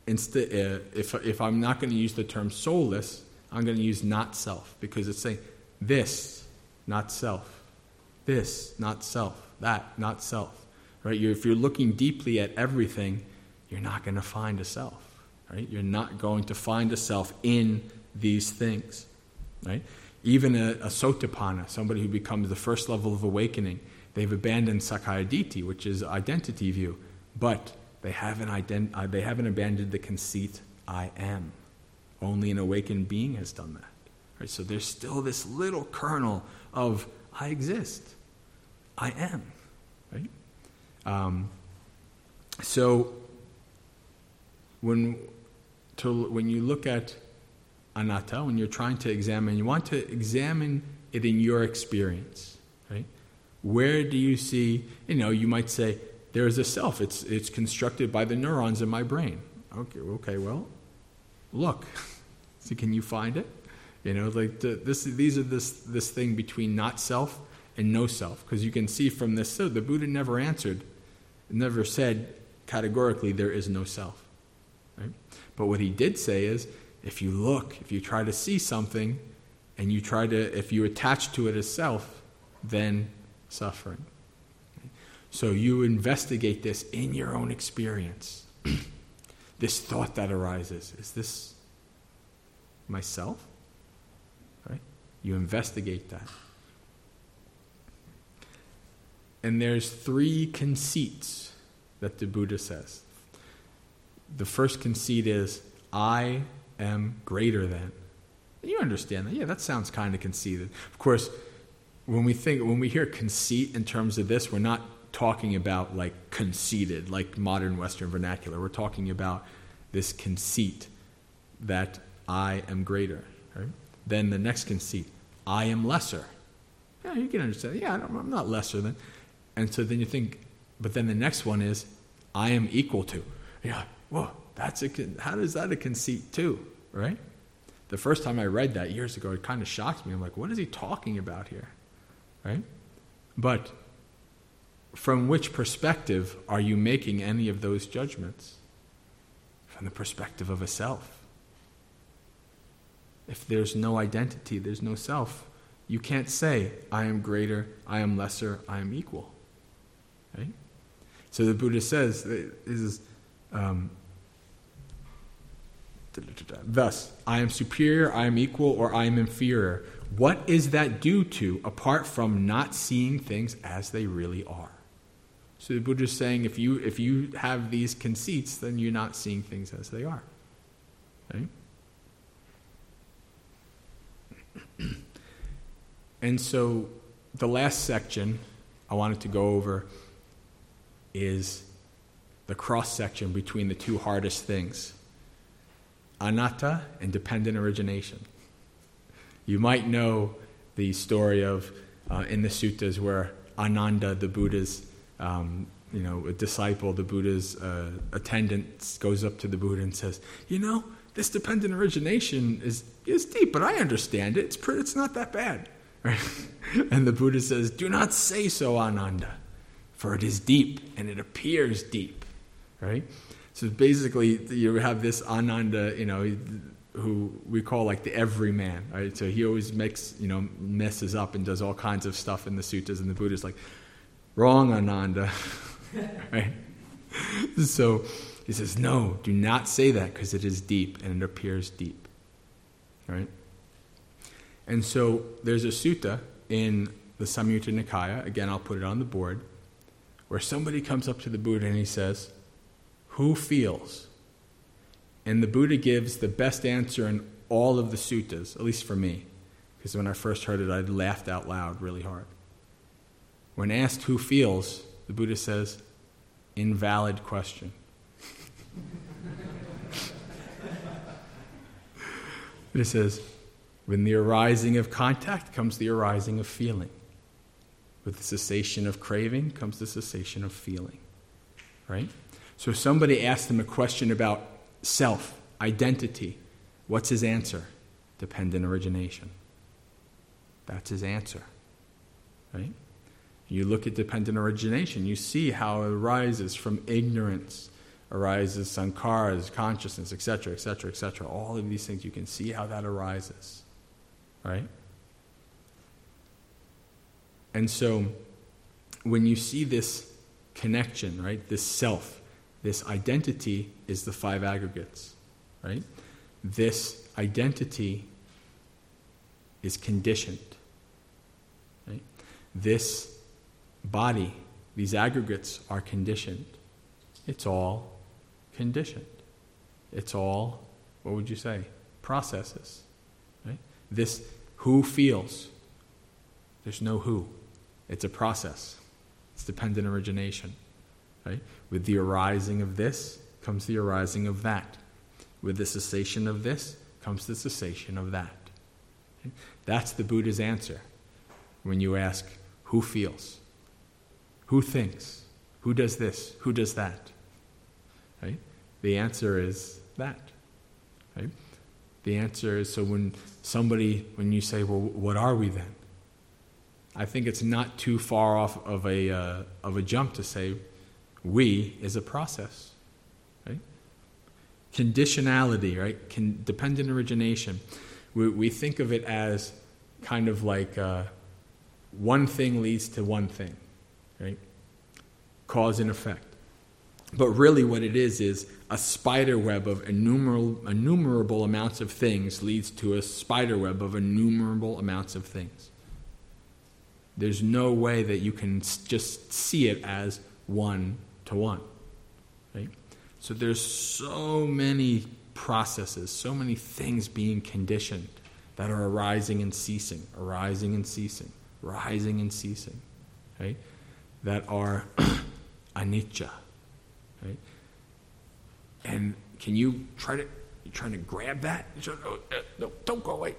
instead, uh, if, if I'm not going to use the term soulless, I'm going to use not self because it's saying this, not self. This, not self. That, not self. Right? You're, if you're looking deeply at everything, you're not going to find a self. Right? You're not going to find a self in these things. Right? Even a, a sotapanna, somebody who becomes the first level of awakening, they've abandoned sakkaya which is identity view, but they haven't, ident- uh, they haven't abandoned the conceit, I am. Only an awakened being has done that. Right? So there's still this little kernel of I exist. I am. Right? Um, so when, to, when you look at anatta, when you're trying to examine, you want to examine it in your experience. Right? Where do you see, you know, you might say, there is a self. It's, it's constructed by the neurons in my brain. Okay, okay, well, look. so can you find it? You know, like the, this, these are this, this thing between not self and no self. Because you can see from this, so the Buddha never answered, never said categorically there is no self. Right? But what he did say is, if you look, if you try to see something, and you try to, if you attach to it as self, then suffering. So you investigate this in your own experience. this thought that arises is this myself? Right? You investigate that. And there's three conceits that the Buddha says. The first conceit is, I am greater than. You understand that? Yeah, that sounds kind of conceited. Of course, when we think, when we hear conceit in terms of this, we're not talking about like conceited, like modern Western vernacular. We're talking about this conceit that I am greater. Right? Then the next conceit, I am lesser. Yeah, you can understand. Yeah, I'm not lesser than. And so then you think, but then the next one is, I am equal to. Yeah, whoa, that's a, how is that a conceit too, right? The first time I read that years ago, it kind of shocked me. I'm like, what is he talking about here, right? But from which perspective are you making any of those judgments? From the perspective of a self. If there's no identity, there's no self, you can't say, I am greater, I am lesser, I am equal. Right? So the Buddha says, is, um, Thus, I am superior, I am equal, or I am inferior. What is that due to apart from not seeing things as they really are? So the Buddha is saying if you, if you have these conceits, then you're not seeing things as they are. And so the last section I wanted to go over is the cross section between the two hardest things anatta and dependent origination. You might know the story of uh, in the suttas where Ananda, the Buddha's um, you know, a disciple, the Buddha's uh, attendant, goes up to the Buddha and says, "You know, this dependent origination is is deep, but I understand it. It's pretty, it's not that bad." Right? and the Buddha says, "Do not say so, Ananda, for it is deep and it appears deep." Right? So basically, you have this Ananda, you know, who we call like the everyman, right? So he always makes, you know, messes up and does all kinds of stuff in the suttas, and the Buddha's like, wrong, Ananda, right? So he says, no, do not say that because it is deep and it appears deep, right? And so there's a sutta in the Samyutta Nikaya, again, I'll put it on the board, where somebody comes up to the Buddha and he says, who feels? And the Buddha gives the best answer in all of the suttas, at least for me, because when I first heard it, I laughed out loud really hard. When asked who feels, the Buddha says, invalid question. it says, when the arising of contact comes the arising of feeling. With the cessation of craving comes the cessation of feeling. Right? So if somebody asked him a question about self, identity. What's his answer? Dependent origination. That's his answer. Right? You look at dependent origination, you see how it arises from ignorance, arises sankharas, consciousness, etc., etc., etc. All of these things, you can see how that arises. Right? And so, when you see this connection, right, this self, this identity is the five aggregates, right? This identity is conditioned, right? This body, these aggregates are conditioned. It's all conditioned. It's all, what would you say? Processes, right? This who feels. There's no who. It's a process. It's dependent origination. Right? With the arising of this comes the arising of that. With the cessation of this comes the cessation of that. That's the Buddha's answer when you ask, who feels? Who thinks? Who does this? Who does that? Right? The answer is that. Right? The answer is so when somebody, when you say, well, what are we then? I think it's not too far off of a, uh, of a jump to say, we is a process. Right? Conditionality, right? Con- dependent origination. We, we think of it as kind of like uh, one thing leads to one thing, right? Cause and effect. But really, what it is is a spider web of innumerable, innumerable amounts of things leads to a spider web of innumerable amounts of things. There's no way that you can just see it as one to one. Right? So there's so many processes, so many things being conditioned that are arising and ceasing, arising and ceasing, rising and ceasing, right? That are anicca, right? And can you try to you're trying to grab that? Oh, uh, no, don't go away.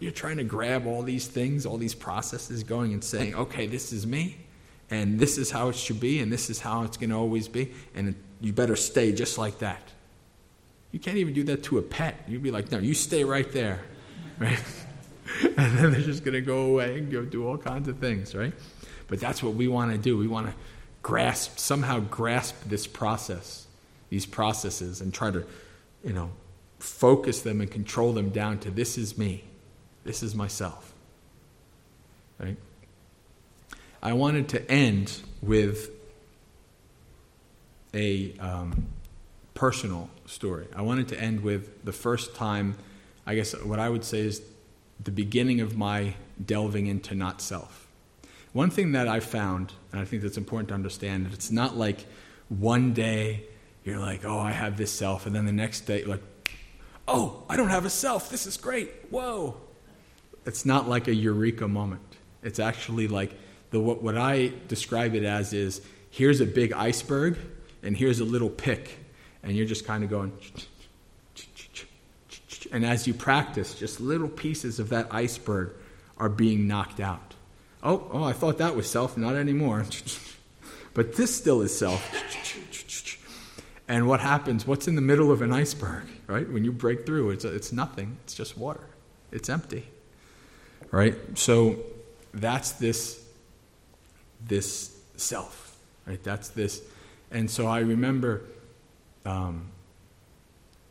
You're trying to grab all these things, all these processes going and saying, okay, this is me and this is how it should be, and this is how it's going to always be, and you better stay just like that. You can't even do that to a pet. You'd be like, no, you stay right there, right? and then they're just going to go away and go do all kinds of things, right? But that's what we want to do. We want to grasp, somehow grasp this process, these processes, and try to, you know, focus them and control them down to this is me, this is myself, right? I wanted to end with a um, personal story. I wanted to end with the first time, I guess what I would say is the beginning of my delving into not self. One thing that I found, and I think that's important to understand, it's not like one day you're like, oh, I have this self, and then the next day, you're like, oh, I don't have a self. This is great. Whoa. It's not like a eureka moment. It's actually like the, what, what I describe it as is here's a big iceberg, and here's a little pick, and you're just kind of going. And as you practice, just little pieces of that iceberg are being knocked out. Oh, oh, I thought that was self, not anymore. but this still is self. And what happens? What's in the middle of an iceberg, right? When you break through, it's, it's nothing. It's just water. It's empty, right? So that's this, this self, right? That's this. And so I remember um,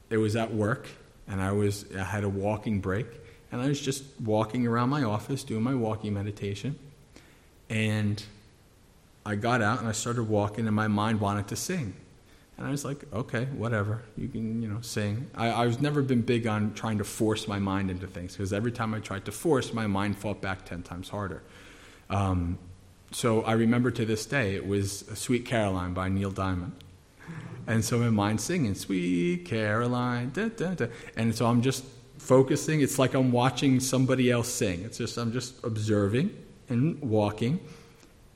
it was at work, and I was I had a walking break, and I was just walking around my office doing my walking meditation, and I got out and I started walking, and my mind wanted to sing. And I was like, okay, whatever. You can, you know, sing. I, I was never been big on trying to force my mind into things because every time I tried to force, my mind fought back ten times harder. Um, so I remember to this day, it was Sweet Caroline by Neil Diamond. And so my mind's singing, Sweet Caroline, da, da, da. and so I'm just focusing. It's like I'm watching somebody else sing. It's just, I'm just observing and walking.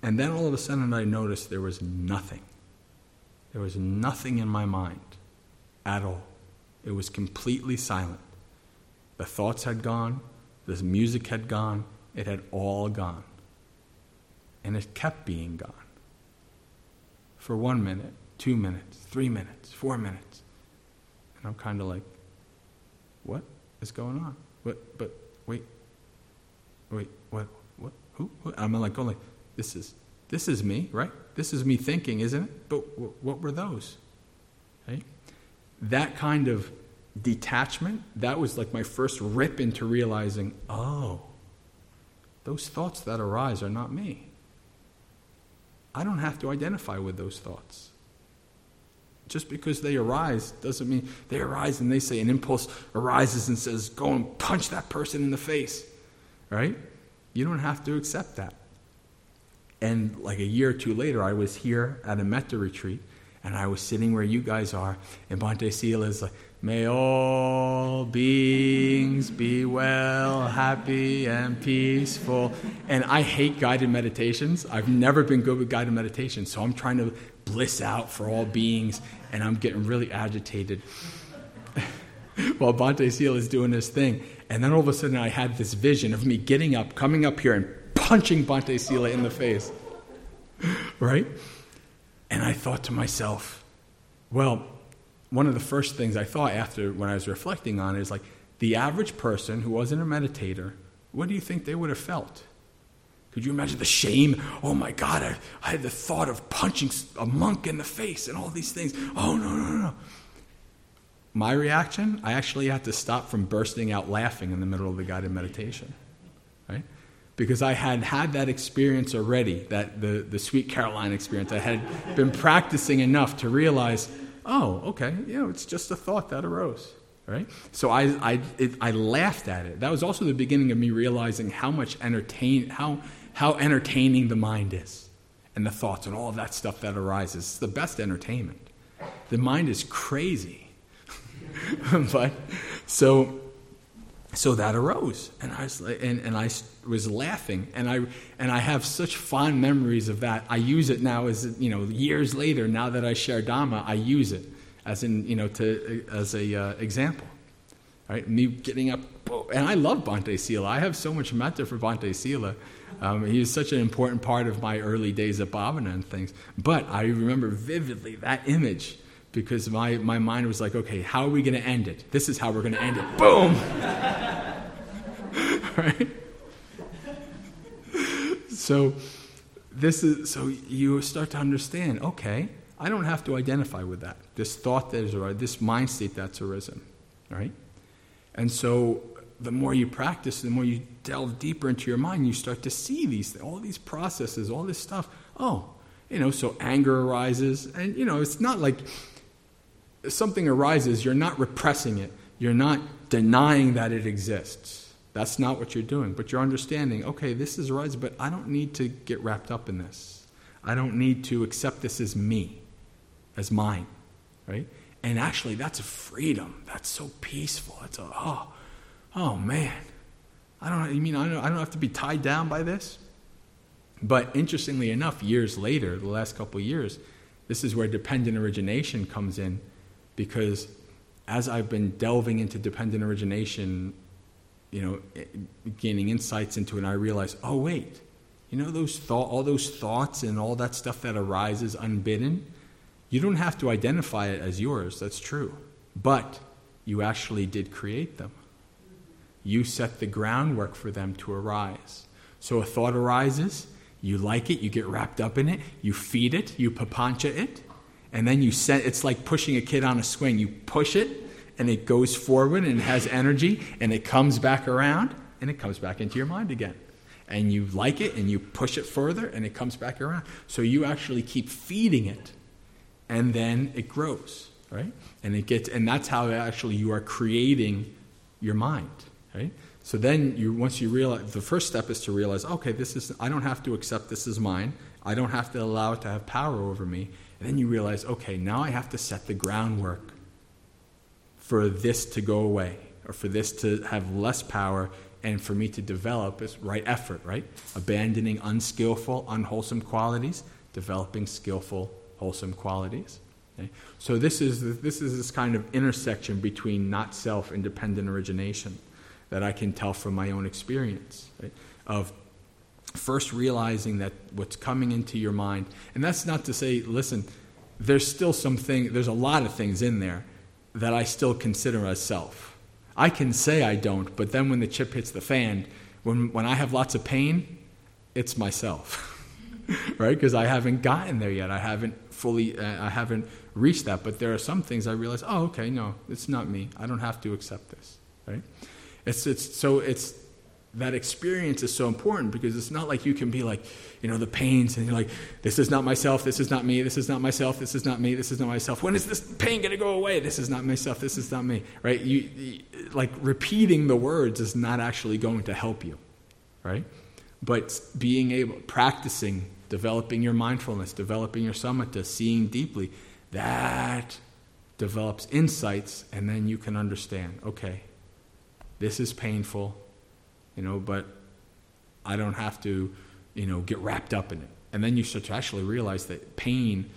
And then all of a sudden I noticed there was nothing. There was nothing in my mind at all. It was completely silent. The thoughts had gone, the music had gone, it had all gone. And it kept being gone. For one minute, two minutes, three minutes, four minutes. And I'm kind of like, what is going on? What, but wait, wait, what, what, who? What? I'm like, going like, this is, this is me, right? This is me thinking, isn't it? But w- what were those? Right? That kind of detachment, that was like my first rip into realizing, oh, those thoughts that arise are not me. I don't have to identify with those thoughts. Just because they arise doesn't mean they arise and they say an impulse arises and says, go and punch that person in the face. Right? You don't have to accept that. And like a year or two later, I was here at a metta retreat, and I was sitting where you guys are, and Bhante Sila is like, May all beings be well, happy, and peaceful. And I hate guided meditations. I've never been good with guided meditations, so I'm trying to bliss out for all beings, and I'm getting really agitated while Bhante Sila is doing this thing. And then all of a sudden, I had this vision of me getting up, coming up here, and punching Bhante Sila in the face. right? And I thought to myself, well, one of the first things I thought after when I was reflecting on it is like, the average person who wasn't a meditator, what do you think they would have felt? Could you imagine the shame? Oh my God, I, I had the thought of punching a monk in the face and all these things. Oh, no, no, no. My reaction, I actually had to stop from bursting out laughing in the middle of the guided meditation. Right? because I had had that experience already, that the, the Sweet Caroline experience. I had been practicing enough to realize, oh, okay, you know, it's just a thought that arose, right? So I, I, it, I laughed at it. That was also the beginning of me realizing how much entertain, how, how entertaining the mind is, and the thoughts and all that stuff that arises. It's the best entertainment. The mind is crazy, but so so that arose. And i was and, and i was laughing. And i and i have such fond memories of that. I use it now as you know years later now that i share dhamma i use it as in you know to as a uh, example. Right? Me getting up and i love bhante sila. I have so much metta for bhante sila um, he was such an important part of my early days at bhavana and things but i remember vividly that image because my, my mind was like, okay, how are we going to end it? This is how we're going to end it. Boom! right? So, this is, so you start to understand, okay, I don't have to identify with that. This thought that is arisen, this mind state that's arisen, right? And so, the more you practice, the more you delve deeper into your mind, you start to see these, all these processes, all this stuff. Oh, you know, so anger arises, and you know, it's not like something arises, you're not repressing it, you're not denying that it exists. That's not what you're doing. But you're understanding, okay, this is arising, but I don't need to get wrapped up in this. I don't need to accept this as me, as mine, right? And actually, that's a freedom. That's so peaceful. It's a, oh, oh man. I don't, you mean I don't, I don't have to be tied down by this? But interestingly enough, years later, the last couple years, this is where dependent origination comes in because as I've been delving into dependent origination, you know, eh, gaining insights into it, and I realize, oh, wait, you know, those thought, all those thoughts and all that stuff that arises unbidden, you don't have to identify it as yours. That's true. But you actually did create them. You set the groundwork for them to arise. So a thought arises, you like it, you get wrapped up in it, you feed it, you papancha it, and then you set it's like pushing a kid on a swing. You push it and it goes forward and it has energy and it comes back around and it comes back into your mind again. And you like it and you push it further and it comes back around. So you actually keep feeding it and then it grows, right? And it gets and that's how actually you are creating your mind, right? So then you once you realize the first step is to realize, okay, this is I don't have to accept this as mine. I don't have to allow it to have power over me. And then you realize, okay, now I have to set the groundwork for this to go away or for this to have less power and for me to develop is right effort, right? Abandoning unskillful, unwholesome qualities, developing skillful, wholesome qualities. Okay? So this is this is this kind of intersection between not self and dependent origination that I can tell from my own experience right? of first realizing that what's coming into your mind, and that's not to say, listen, there's still something, there's a lot of things in there that I still consider as self. I can say I don't, but then when the chip hits the fan, when, when I have lots of pain, it's myself, right? Because I haven't gotten there yet. I haven't fully, uh, I haven't reached that. But there are some things I realize, oh, okay, no, it's not me. I don't have to accept this, right? It's, it's, so it's, that experience is so important because it's not like you can be like, you know, the pains and you're like, this is not myself, this is not me, this is not myself, this is not me, this is not myself. When is this pain going to go away? This is not myself, this is not me, right? You, you, like repeating the words is not actually going to help you, right? But being able, practicing, developing your mindfulness, developing your samatha, seeing deeply, that develops insights, and then you can understand, okay, this is painful, you know, but I don't have to, you know, get wrapped up in it. And then you start to actually realize that pain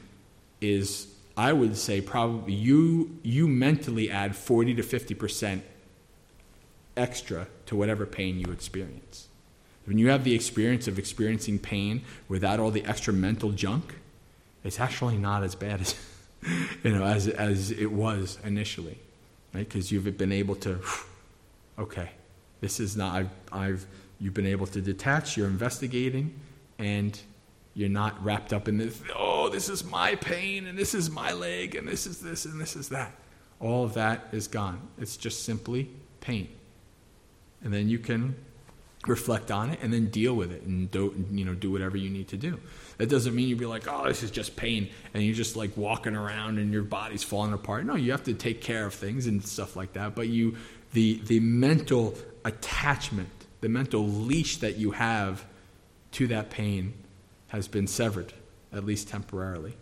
is, I would say, probably you you mentally add forty to fifty percent extra to whatever pain you experience. When you have the experience of experiencing pain without all the extra mental junk, it's actually not as bad as you know as as it was initially, right? Because you've been able to okay, this is not, I've, I've, you've been able to detach, you're investigating, and you're not wrapped up in this, oh, this is my pain, and this is my leg, and this is this, and this is that. All of that is gone. It's just simply pain. And then you can reflect on it and then deal with it and do, you know, do whatever you need to do. That doesn't mean you'd be like, oh, this is just pain, and you're just like walking around and your body's falling apart. No, you have to take care of things and stuff like that, but you the, the mental attachment, the mental leash that you have to that pain has been severed, at least temporarily.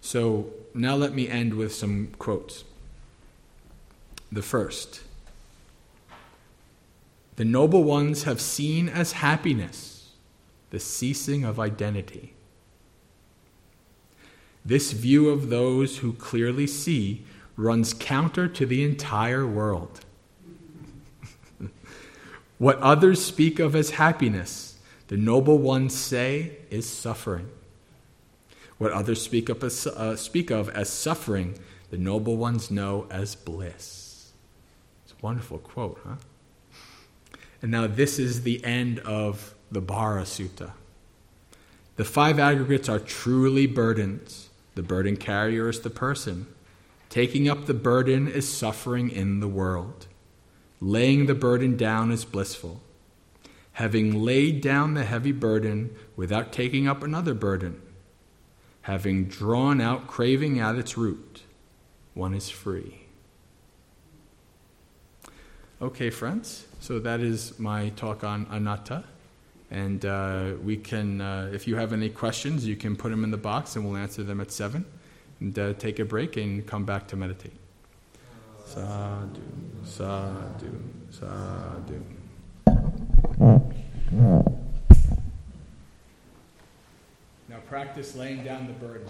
So now let me end with some quotes. The first The noble ones have seen as happiness the ceasing of identity. This view of those who clearly see runs counter to the entire world. What others speak of as happiness, the noble ones say is suffering. What others speak of as, uh, speak of as suffering, the noble ones know as bliss. It's a wonderful quote, huh? And now this is the end of the Bhara Sutta. The five aggregates are truly burdens. The burden carrier is the person. Taking up the burden is suffering in the world. Laying the burden down is blissful. Having laid down the heavy burden without taking up another burden. Having drawn out craving at its root. one is free. Okay, friends, so that is my talk on anatta. And uh, we can, uh, if you have any questions, you can put them in the box and we'll answer them at 7. And uh, take a break and come back to meditate. Sadhu, sadhu, sadhu. Now practice laying down the burden.